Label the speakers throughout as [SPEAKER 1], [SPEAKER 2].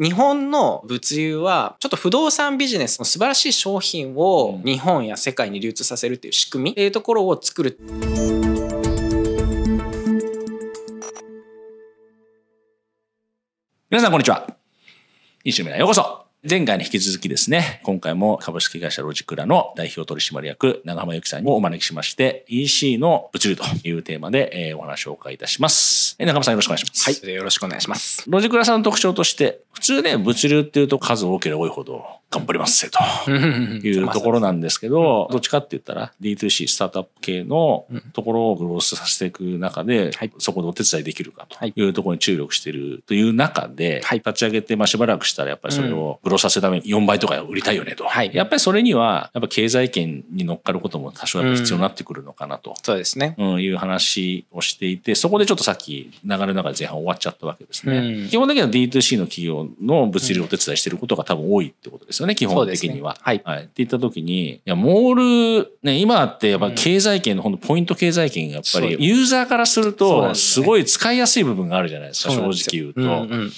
[SPEAKER 1] 日本の物流はちょっと不動産ビジネスの素晴らしい商品を日本や世界に流通させるっていう仕組みっていうところを作る。
[SPEAKER 2] 皆さんこんにちは。一週目へようこそ。前回に引き続きですね、今回も株式会社ロジクラの代表取締役長浜由紀さんをお招きしまして、EC の物流というテーマで、えー、お話をお伺いいたします。長浜さんよろしくお願いします。
[SPEAKER 1] はい、よろしくお願いします。
[SPEAKER 2] ロジクラさんの特徴として、普通ね、物流っていうと数多ければ多いほど頑張りますせというところなんですけど、どっちかって言ったら D2C スタートアップ系のところをグロースさせていく中で、そこでお手伝いできるかというところに注力しているという中で、立ち上げてまあしばらくしたらやっぱりそれをグロースさせるために4倍とか売りたいよねと。やっぱりそれには、やっぱ経済圏に乗っかることも多少やっぱ必要になってくるのかなと。
[SPEAKER 1] そうですね。
[SPEAKER 2] うん、いう話をしていて、そこでちょっとさっき流れの中で前半終わっちゃったわけですね。基本的には D2C の企業の物流をお手伝いしていることが多分多いってことですよね、基本的には。はい。はい。って言った時に、いや、モール、ね、今ってやっぱ経済圏の、うん、ポイント経済圏がやっぱり、ユーザーからすると、すごい使いやすい部分があるじゃないですか、正直言うと。うんうんうんうん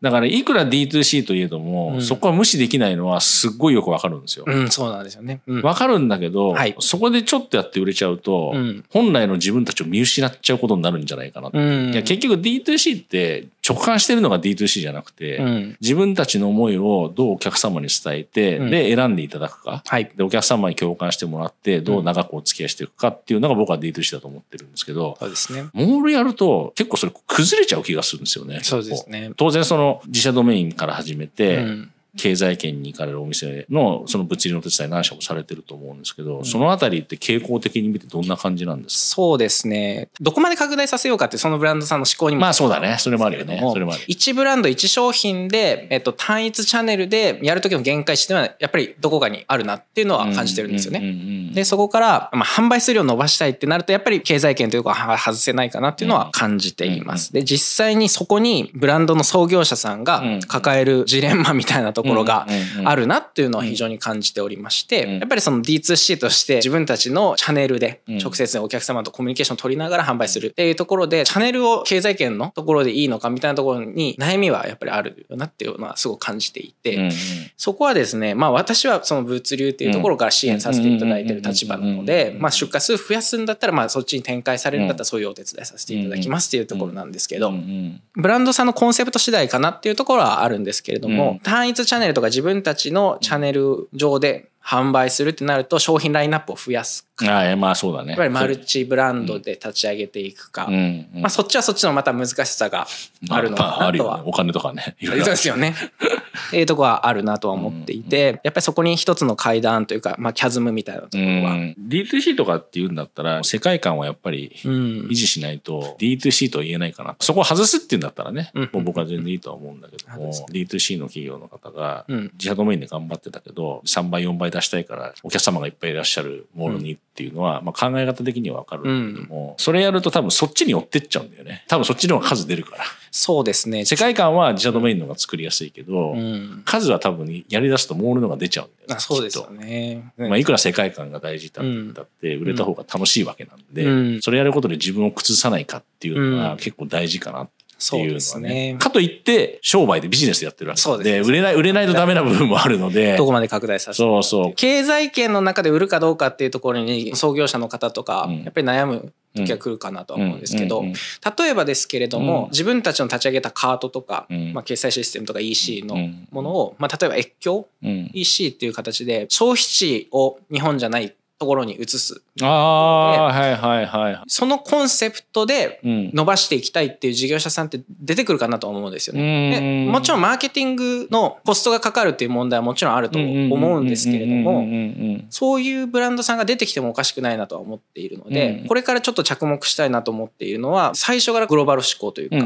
[SPEAKER 2] だからいくら D2C といえども、うん、そこは無視できないのはすっごいよくわかるんですよ。
[SPEAKER 1] うん、そうなんですよね。
[SPEAKER 2] わ、うん、かるんだけど、はい、そこでちょっとやって売れちゃうと、うん、本来の自分たちを見失っちゃうことになるんじゃないかな。いや結局 D2C って直感してるのが D2C じゃなくて、うん、自分たちの思いをどうお客様に伝えて、うん、で選んでいただくか、はい、でお客様に共感してもらってどう長くお付き合いしていくかっていうのが僕は D2C だと思ってるんですけど、
[SPEAKER 1] そうですね、
[SPEAKER 2] モールやると結構それ崩れちゃう気がするんですよね。
[SPEAKER 1] そうですね。
[SPEAKER 2] 当然その自社ドメインから始めて、うん経済圏に行かれるお店のその物流の手伝い何社もされてると思うんですけど、うん、そのあたりって傾向的に見てどんな感じなんです
[SPEAKER 1] か？そうですね。どこまで拡大させようかってそのブランドさんの思考にも。
[SPEAKER 2] まあそうだね。それもあるよね。それもある。
[SPEAKER 1] 1ブランド1商品で、えっと、単一チャンネルでやるときの限界値っていうのはやっぱりどこかにあるなっていうのは感じてるんですよね。で、そこから、まあ、販売数量を伸ばしたいってなるとやっぱり経済圏というか外せないかなっていうのは感じています。で、実際にそこにブランドの創業者さんが抱えるジレンマみたいなところがあるなっていうのは非常に感じておりまして、やっぱりその D2C として自分たちのチャンネルで直接お客様とコミュニケーションを取りながら販売するっていうところで、チャンネルを経済圏のところでいいのかみたいなところに悩みはやっぱりあるよなっていうのはすごく感じていて、そこはですね、まあ私はその物流っていうところから支援させていただいてる立場なので、まあ出荷数増やすんだったら、まあそっちに展開されるんだったらそういうお手伝いさせていただきますっていうところなんですけど、ブランドさんのコンセプト次第かなっていうところはあるんですけれども、単一チャンネルとか自分たちのチャンネル上で販売するってなると商品ラインナップを増やす
[SPEAKER 2] ああまあそうだね。
[SPEAKER 1] やっぱりマルチブランドで立ち上げていくか。うんうん、まあそっちはそっちのまた難しさがあるのかなとは。まあ、
[SPEAKER 2] ね。お金とかね。
[SPEAKER 1] そうですよね。っていうところはあるなとは思っていて、やっぱりそこに一つの階段というか、まあキャズムみたいなところは。
[SPEAKER 2] D2C とかっていうんだったら、世界観はやっぱり維持しないと D2C とは言えないかな。そこを外すっていうんだったらね、もう僕は全然いいとは思うんだけども、D2C の企業の方が自社ドメインで頑張ってたけど、3倍4倍出したいからお客様がいっぱいいらっしゃるものにっていうのは、まあ考え方的にはわかるんだけども、それやると多分そっちに寄ってっちゃうんだよね。多分そっちの方が数出るから。
[SPEAKER 1] そうですね。
[SPEAKER 2] 世界観は自社ドメインの方が作りやすいけど、うん、数は多分やり出すとモールのが出ちゃうんだよ
[SPEAKER 1] ね。そうですよね。
[SPEAKER 2] まあいくら世界観が大事だって売れた方が楽しいわけなんで、うん、それやることで自分を崩さないかっていうのは結構大事かなっていうのはね。ねかといって、商売でビジネスやってるわけ。そうで、ね、売れない、売れないとダメな部分もあるので。
[SPEAKER 1] どこまで拡大させて
[SPEAKER 2] そうそう。
[SPEAKER 1] 経済圏の中で売るかどうかっていうところに創業者の方とか、やっぱり悩む時は来るかなとは思うんですけど、例えばですけれども、自分たちの立ち上げたカートとか、まあ、決済システムとか EC のものを、まあ、例えば越境、EC っていう形で消費地を日本じゃないところに移す。
[SPEAKER 2] ああ、はいはいはい。
[SPEAKER 1] そのコンセプトで伸ばしていきたいっていう事業者さんって出てくるかなと思うんですよね。でもちろんマーケティングのコストがかかるっていう問題はもちろんあると思うんですけれども、そういうブランドさんが出てきてもおかしくないなとは思っているので、これからちょっと着目したいなと思っているのは、最初からグローバル思考というか、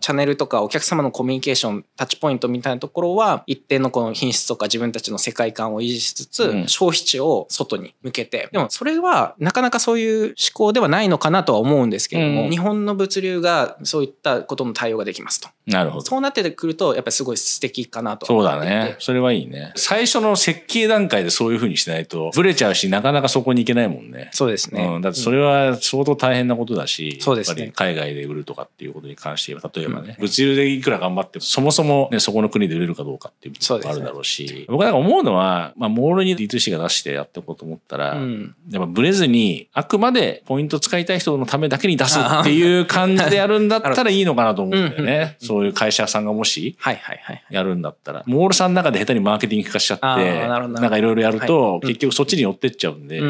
[SPEAKER 1] チャンネルとかお客様のコミュニケーション、タッチポイントみたいなところは、一定のこの品質とか自分たちの世界観を維持しつつ、消費地を外に向けて。でもそれはなかなかそういう思考ではないのかなとは思うんですけれども、うん、日本の物流がそういったことの対応ができますと。
[SPEAKER 2] なるほど。
[SPEAKER 1] そうなってくると、やっぱりすごい素敵かなと
[SPEAKER 2] そうだね。それはいいね。最初の設計段階でそういうふうにしないと、ブレちゃうし、なかなかそこに行けないもんね。
[SPEAKER 1] そうですね。
[SPEAKER 2] うん、だってそれは相当大変なことだし、
[SPEAKER 1] そうですね。
[SPEAKER 2] 海外で売るとかっていうことに関して例えばね、うん、物流でいくら頑張っても、そもそもね、そこの国で売れるかどうかっていうことがあるだろうし、うね、僕なんか思うのは、まあ、モールに D2C が出してやっていこうと思ったら、うん、やっぱブレずに、あくまでポイント使いたい人のためだけに出すっていう感じでやるんだったらいいのかなと思うんだよね。そういう会社さんがもし、やるんだったら、モールさんの中で下手にマーケティング化しちゃって、なんかいろいろやると、結局そっちに寄ってっちゃうんで、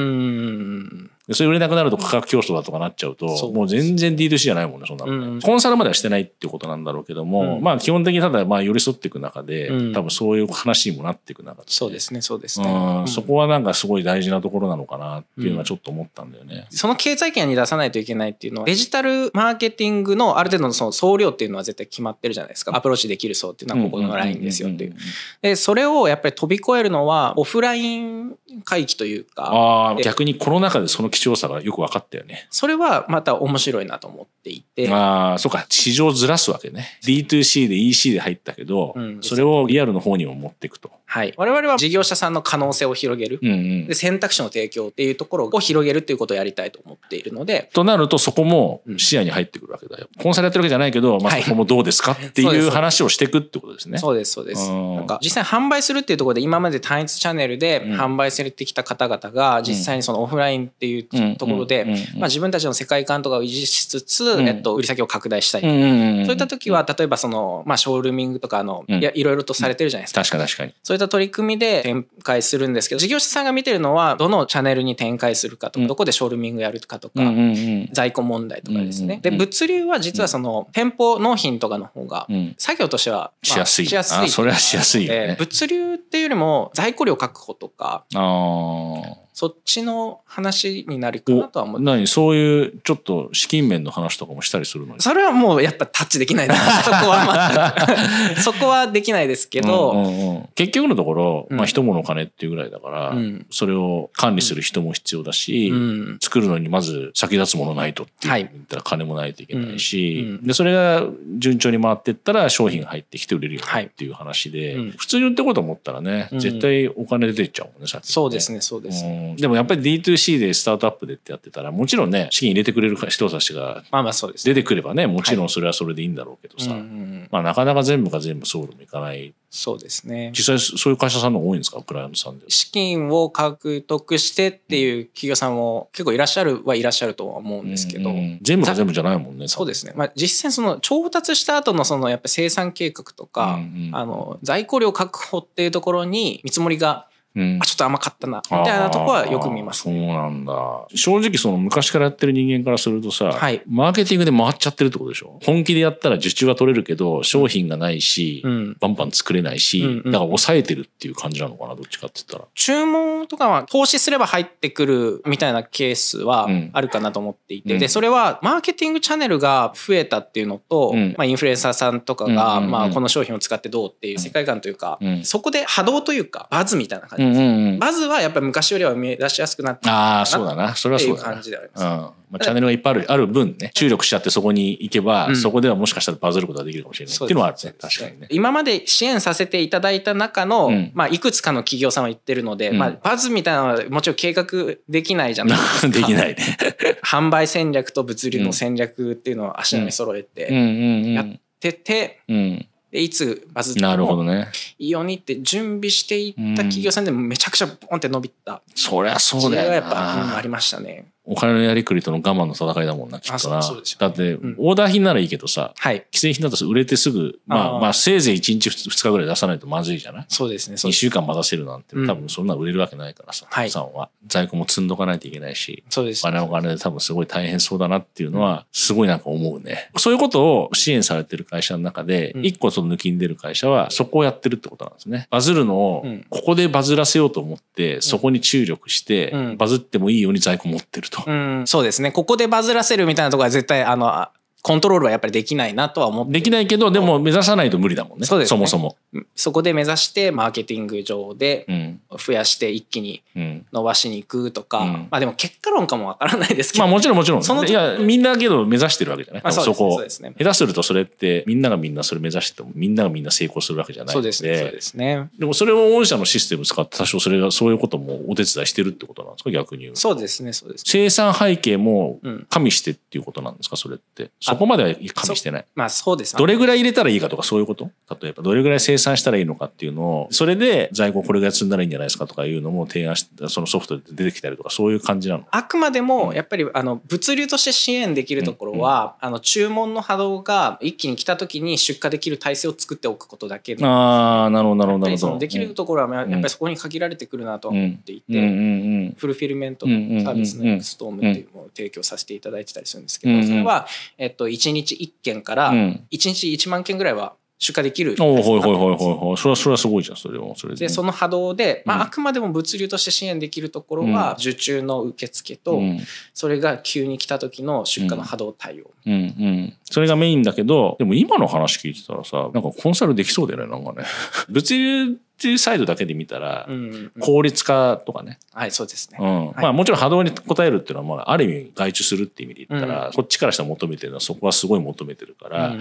[SPEAKER 2] それ売れなくなると価格競争だとかなっちゃうと、もう全然 D2C じゃないもんね、そんなの、ね、うん、コンサルまではしてないっていうことなんだろうけども、うん、まあ基本的にただまあ寄り添っていく中で、うん、多分そういう話にもなっていく中で。
[SPEAKER 1] そうですね、そうですね。
[SPEAKER 2] そこはなんかすごい大事なところなのかなっていうのはちょっと思ったんだよね。
[SPEAKER 1] その経済圏に出さないといけないっていうのは、デジタルマーケティングのある程度のその総量っていうのは絶対決まってるじゃないですか。アプローチできる層っていうのはここのラインですよっていう。で、それをやっぱり飛び越えるのはオフライン回帰というか。
[SPEAKER 2] 逆にコロナ禍でその貴重さがよく分かかったよね。
[SPEAKER 1] それはまた面白いなと思っていて。
[SPEAKER 2] ああ、そうか。市場をずらすわけね。D2C で EC で入ったけど、うん、それをリアルの方にも持っていくと。
[SPEAKER 1] はい。我々は事業者さんの可能性を広げる。うんうん、で選択肢の提供っていうところを広げるっていうことをやりたいと思っているので。
[SPEAKER 2] となるとそこも視野に入ってくるわけだよ。コンサルやってるわけじゃないけど、まあ、そこもどうですかっていう話をしていくってことですね。
[SPEAKER 1] そうです、そうです。なんか実際販売するっていうところで今まで単一チャンネルで販売されてきた方々が実際にそのオフラインっていうところで、まあ自分たちの世界観とかを維持しつつ、えっと、売り先を拡大したい。そういった時は、例えばその、まあショールーミングとかの、いや、いろいろとされてるじゃないですか。
[SPEAKER 2] 確か確かに。
[SPEAKER 1] そういった取り組みで展開するんですけど、事業者さんが見てるのは、どのチャンネルに展開するかとか、どこでショールーミングやるかとか、在庫問題とかですね。で、物流は実はその、店舗納品とかの方が、作業としては、
[SPEAKER 2] しやすい。
[SPEAKER 1] しやすい。
[SPEAKER 2] それはしやすい。
[SPEAKER 1] 物流っていうよりも、在庫量確保とか、あそっちの話になるかなとは思って。
[SPEAKER 2] 何？そういうちょっと資金面の話とかもしたりするの
[SPEAKER 1] それはもうやっぱタッチできないな。そこはまあそこはできないですけど、うんうん
[SPEAKER 2] うん、結局のところ、まあ、人物金っていうぐらいだから、うん、それを管理する人も必要だし、うん、作るのにまず先立つものないとって言ったら金もないといけないし、でそれが順調に回っていったら商品が入ってきて売れるよっていう話で、普通に売ってこと思ったらね、絶対お金出ていっちゃうもんねさっき、ね、
[SPEAKER 1] そうですねそうです、ね
[SPEAKER 2] でもやっぱり D2C でスタートアップでってやってたら、もちろんね、資金入れてくれる人たちが出てくればね、もちろんそれはそれでいいんだろうけどさ、まあなかなか全部が全部ソウルもいかない
[SPEAKER 1] そうですね。
[SPEAKER 2] 実際そういう会社さんの多いんですか？クライアントさんで。
[SPEAKER 1] 資金を獲得してっていう企業さんも結構いらっしゃるはいらっしゃるとは思うんですけど。うんうん、
[SPEAKER 2] 全部が全部じゃないもんね。
[SPEAKER 1] そうですね。まあ実際その調達した後のそのやっぱ生産計画とか、うんうん、あの在庫量確保っていうところに見積もりがうん、あちょっと甘かったなみたいなとこはよく見ます、
[SPEAKER 2] ね、そうなんだ。正直その昔からやってる人間からするとさ、はい、マーケティングで回っちゃってるってことでしょ？本気でやったら受注は取れるけど商品がないし、うん、バンバン作れないし、うんうん、だから抑えてるっていう感じなのかなどっちかって言ったら。
[SPEAKER 1] 注文とかは投資すれば入ってくるみたいなケースはあるかなと思っていて、うん、でそれはマーケティングチャンネルが増えたっていうのと、まあ、インフルエンサーさんとかが、まあ、この商品を使ってどうっていう世界観というか、そこで波動というかバズみたいな感じうんうんうん、バズはやっぱり昔よりは見出しやすくなって
[SPEAKER 2] ああ、そうだな。それはそうだな。感じであります。うん。まあ、チャンネルがいっぱいあるある分ね、注力しちゃってそこに行けば、うん、そこではもしかしたらバズることができるかもしれないっていうのはあるね。確かにね。
[SPEAKER 1] 今まで支援させていただいた中の、うん、まあ、いくつかの企業さんは言ってるので、うん、まあ、バズみたいなのはもちろん計画できないじゃないですか。
[SPEAKER 2] できないね。
[SPEAKER 1] 販売戦略と物流の戦略っていうのを足並み揃えてやってて、うんいつバズってもいいようにって準備していった企業さんでもめちゃくちゃポンって伸びた。
[SPEAKER 2] そりゃそうだよ
[SPEAKER 1] な。やっぱ、うん、ありましたね。
[SPEAKER 2] お金のやりくりとの我慢の戦いだもんな、きっとな。だって、オーダー品ならいいけどさ、はい、既製品だと売れてすぐ、まあ、まあ、せいぜい1日2日ぐらい出さないとまずいじゃない？
[SPEAKER 1] そうですね。
[SPEAKER 2] 2週間待たせるなんて、多分そんな売れるわけないからさ、たくさんは。在庫も積んどかないといけないし、
[SPEAKER 1] そうです。
[SPEAKER 2] お金お金で多分すごい大変そうだなっていうのは、すごいなんか思うね。そういうことを支援されてる会社の中で、一個その抜きんでる会社は、そこをやってるってことなんですね。バズるのを、ここでバズらせようと思って、そこに注力して、バズってもいいように在庫持ってると。
[SPEAKER 1] そうですですね。ここでバズらせるみたいなところは絶対、あの、コントロールはやっぱりできないなとは思って
[SPEAKER 2] できないけどでも目指さないと無理だもんねそうです、ね、そもそも。
[SPEAKER 1] そこで目指してマーケティング上で増やして一気に伸ばしに行くとか、うん、まあでも結果論かもわからないですけど、
[SPEAKER 2] まあもちろんもちろん。そのいやみんなけど目指してるわけじゃない、まあ、そこ。を、ね、下手するとそれってみんながみんなそれ目指しててもみんながみんな成功するわけじゃないので。そうですねでもそれを御社のシステム使って多少それがそういうこともお手伝いしてるってことなんですか逆に言う
[SPEAKER 1] そうですねそうです
[SPEAKER 2] 生産背景も加味してっていうことなんですかそれって。そこまでは加味してない。
[SPEAKER 1] まあそうです。
[SPEAKER 2] どれぐらい入れたらいいかとかそういうこと？例えばどれぐらい生産したらいいのかっていうのをそれで在庫これぐらい積んだらいいんじゃないですかとかいうのも提案してそのソフトで出てきたりとかそういう感じなの？
[SPEAKER 1] あくまでもやっぱりあの物流として支援できるところは、あの注文の波動が一気に来た時に出荷できる体制を作っておくことだけ
[SPEAKER 2] ああなるほどなるほどその
[SPEAKER 1] できるところはやっぱりそこに限られてくるなと思っていて、フルフィルメントのサービスのエクストームっていうのを提供させていただいてたりするんですけど、それは、えっと、1日1件から1日1万件ぐらいは出荷できる。
[SPEAKER 2] おはいはいはいはいそれはそれはすごいじゃんそれはそれ
[SPEAKER 1] でその波動で、まあ、あくまでも物流として支援できるところは受注の受付と、それが急に来た時の出荷の波動対応、
[SPEAKER 2] うんうん、それがメインだけどでも今の話聞いてたらさなんかコンサルできそうだよねなんかね。物流っていうサイドだけで見たら、効率化とかね。
[SPEAKER 1] はい、そうですね。
[SPEAKER 2] うん。まあもちろん波動に応えるっていうのは、まあある意味外注するっていう意味で言ったら、こっちからしたら求めてるのはそこはすごい求めてるから、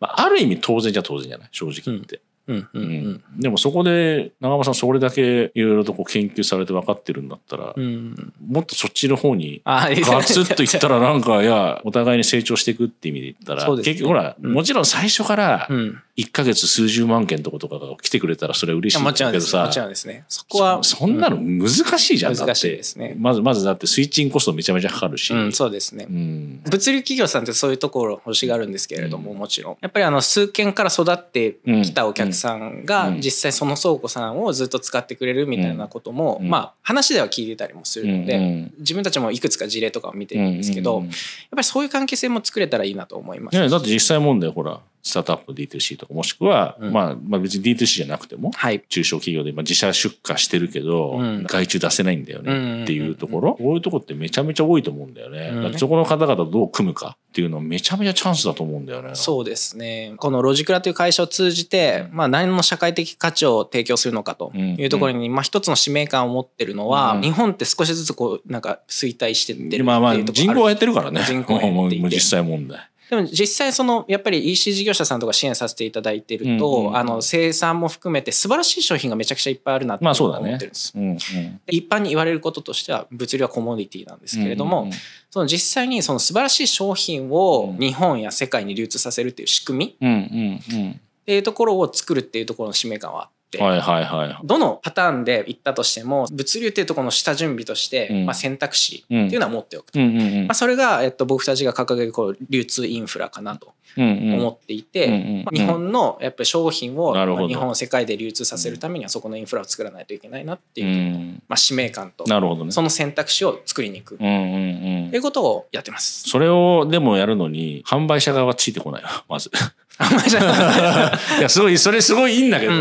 [SPEAKER 2] まあある意味当然じゃ当然じゃない正直言って。うんうんうん、でもそこで長間さんそれだけいろいろとこう研究されて分かってるんだったら、うん、もっとそっちの方にガツッといったらなんか いやお互いに成長していくって意味で言ったら、ね、結局ほら、うん、もちろん最初から1か月数十万件とかとかが来てくれたらそれは嬉しいんだけどさ
[SPEAKER 1] もちろんです。ね。そこは
[SPEAKER 2] そんなの難しいじゃん、
[SPEAKER 1] 難しいですね。
[SPEAKER 2] まずまずだってスイッチングコストめちゃめちゃかかるし、
[SPEAKER 1] そうですね、物流企業さんってそういうところ欲しがるんですけれども、もちろん。やっぱりあの数件から育ってきたお客さんが、実際その倉庫さんをずっと使ってくれるみたいなことも、まあ話では聞いてたりもするので、自分たちもいくつか事例とかを見てるんですけど、やっぱりそういう関係性も作れたらいいなと思います。
[SPEAKER 2] だって実際問題ほらスタートアップ D2C とかもしくは、うん、まあ、まあ別に D2C じゃなくても、はい、中小企業で今自社出荷してるけど、うん、外注出せないんだよねっていうところ、こういうとこってめちゃめちゃ多いと思うんだよね。うん、そこの方々どう組むかっていうのはめちゃめちゃチャンスだと思うんだよね。
[SPEAKER 1] そうですね。このロジクラという会社を通じて、まあ何の社会的価値を提供するのかというところに、まあ一つの使命感を持ってるのは、日本って少しずつこうなんか衰退してってるまあまあ
[SPEAKER 2] 人口が減ってるからね。人口が減っていて。実際問題。
[SPEAKER 1] でも実際そのやっぱり EC 事業者さんとか支援させていただいてると、うんうん、あの生産も含めて素晴らしい商品がめちゃくちゃいっぱいあるなって思ってるんです、まあねうんうん、一般に言われることとしては物流はコモディティなんですけれども、うんうん、その実際にその素晴らしい商品を日本や世界に流通させるっていう仕組み、うんうんうん、っていうところを作るっていうところの使命感は
[SPEAKER 2] はいはいはい、
[SPEAKER 1] どのパターンで行ったとしても物流っていうところの下準備として、うん、まあ、選択肢っていうのは持っておくと、うんうんうん、まあ、それが、えっと、僕たちが掲げるこう流通インフラかなと思っていて、うんうんまあ、日本のやっぱり商品を、まあ、日本世界で流通させるためにはそこのインフラを作らないといけないなっていう、うん、まあ、使命感となるほど、ね、その選択肢を作りに行く。っていうことをやってます。
[SPEAKER 2] それをでもやるのに販売者側はついてこないまず。い。や、すごい、それすごいいいんだけど、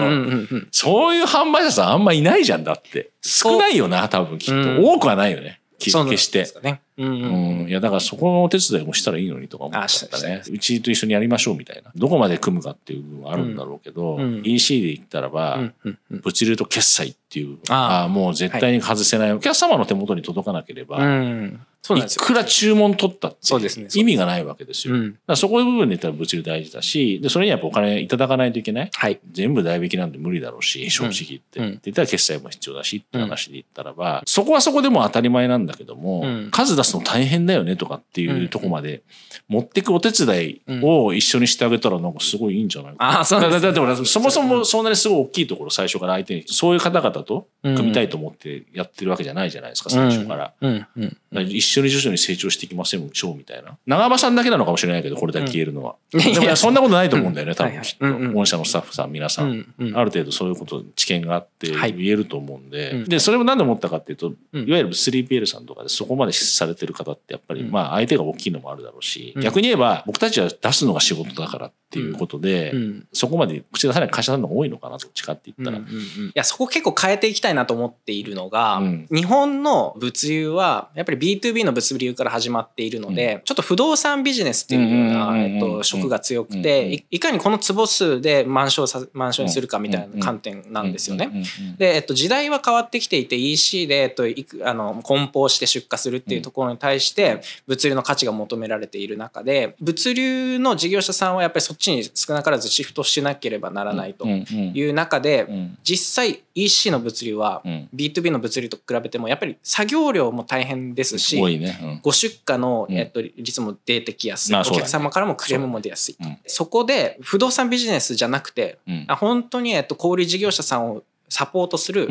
[SPEAKER 2] そういう販売者さんあんまいないじゃんだって。少ないよな、多分きっと。多くはないよね。決して。ね、うん、うん、いや、だからそこのお手伝いもしたらいいのにとか思ったね。うちと一緒にやりましょうみたいな。どこまで組むかっていう部分はあるんだろうけど、うん、EC で言ったらば、物流と決済っていう、ああ、もう絶対に外せない、はい、お客様の手元に届かなければ、うんいくら注文取ったって意味がないわけですよ。そこの部分で言ったら物流大事だし、でそれにはやっぱお金いただかないといけない。はい、全部代引きなんて無理だろうし、正直言って。うん、って言ったら決済も必要だしって話で言ったらば、そこはそこでも当たり前なんだけども、数出すの大変だよねとかっていうとこまで持ってくお手伝いを一緒にしてあげたらなんかすごいいいんじゃないか。な。あそうだだって俺そもそもそんなにすごい大きいところ最初から相手にそういう方々と組みたいと思ってやってるわけじゃないじゃないですか、最初から。一緒に徐々に成長していきませんしょうみたいな。長場さんだけなのかもしれないけど、これだけ消えるのは。でもそんなことないと思うんだよね、多分きっと。御社のスタッフさん、皆さん。ある程度そういうこと、知見があって言えると思うんで。で、それも何で思ったかっていうと、いわゆる 3PL さんとかでそこまでされてる方ってやっぱり、まあ相手が大きいのもあるだろうし、逆に言えば僕たちは出すのが仕事だからっていうことで、そこまで口出さない会社さんの方が多いのかな、どっちかって言ったら。い
[SPEAKER 1] や、そこ結構変えていきたいなと思っているのが、日本の物流はやっぱり B2B B2B の物流から始まっているので、ちょっと不動産ビジネスっていうような、えっと、職が強くて、いかにこの坪数で満床さ満床にするかみたいな観点なんですよね。で、えっと、時代は変わってきていて EC で、えっと、いくあの梱包して出荷するっていうところに対して物流の価値が求められている中で物流の事業者さんはやっぱりそっちに少なからずシフトしなければならないという中で、実際 EC の物流は B2B の物流と比べてもやっぱり作業量も大変ですし、ね。ご出荷の、えっと、率も出てきやすい、お客様からもクレームも出やすい、そこで不動産ビジネスじゃなくて、本当に、えっと、小売事業者さんをサポートする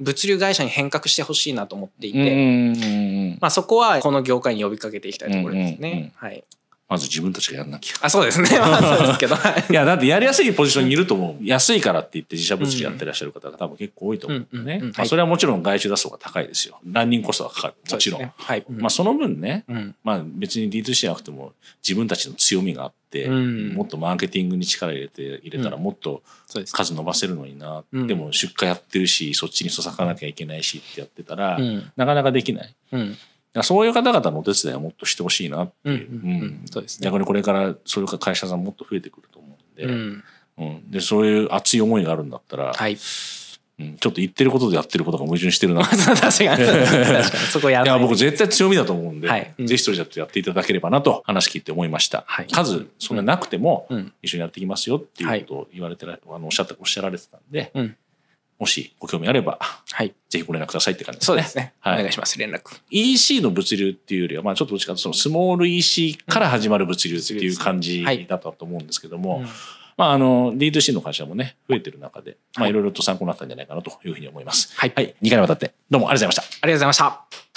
[SPEAKER 1] 物流会社に変革してほしいなと思っていて、まあ、そこはこの業界に呼びかけていきたいところですね。はい、
[SPEAKER 2] まず自分たちがやんなきゃ。
[SPEAKER 1] あ、そうですね。まあ、そうですけど。
[SPEAKER 2] いや、だってやりやすいポジションにいると思う。安いからって言って自社物流やってらっしゃる方が多分結構多いと思うんね。まあ、それはもちろん外注出す方が高いですよ。ランニングコストはかかる。もちろん。ね、はい。まあ、その分ね、まあ別に D2C じゃなくても自分たちの強みがあって、もっとマーケティングに力入れて、入れたらもっと数伸ばせるのにな。でも出荷やってるし、そっちに注がなきゃいけないしってやってたら、なかなかできない。そういう方々のお手伝いはもっとしてほしいなっていう。逆にこれからそういう会社さんもっと増えてくると思うんで、うん、うん、でそういう熱い思いがあるんだったら、はい。うん、ちょっと言ってることでやってることが矛盾してるな 確かに。確かに。そこやい。や僕絶対強みだと思うんで、はい、ぜひそれちょっとやっていただければなと話聞いて思いました、はい、数そんななくても一緒にやっていきますよっていうことを言われてあのおっしゃっておっしゃられてたんで、うんもしご興味あれば、はい、ぜひご連絡くださいって感じです
[SPEAKER 1] ね。そうですね。はい、お願いします、連絡。
[SPEAKER 2] EC の物流っていうよりは、まあちょっとどっちかとそのスモール EC から始まる物流っていう感じだったと思うんですけども、はいうん、まああの D2C の会社もね、増えてる中で、まあいろいろと参考になったんじゃないかなというふうに思います。はい。はい、2回にわたってどうもありがとうございました。あ
[SPEAKER 1] りがとうございました。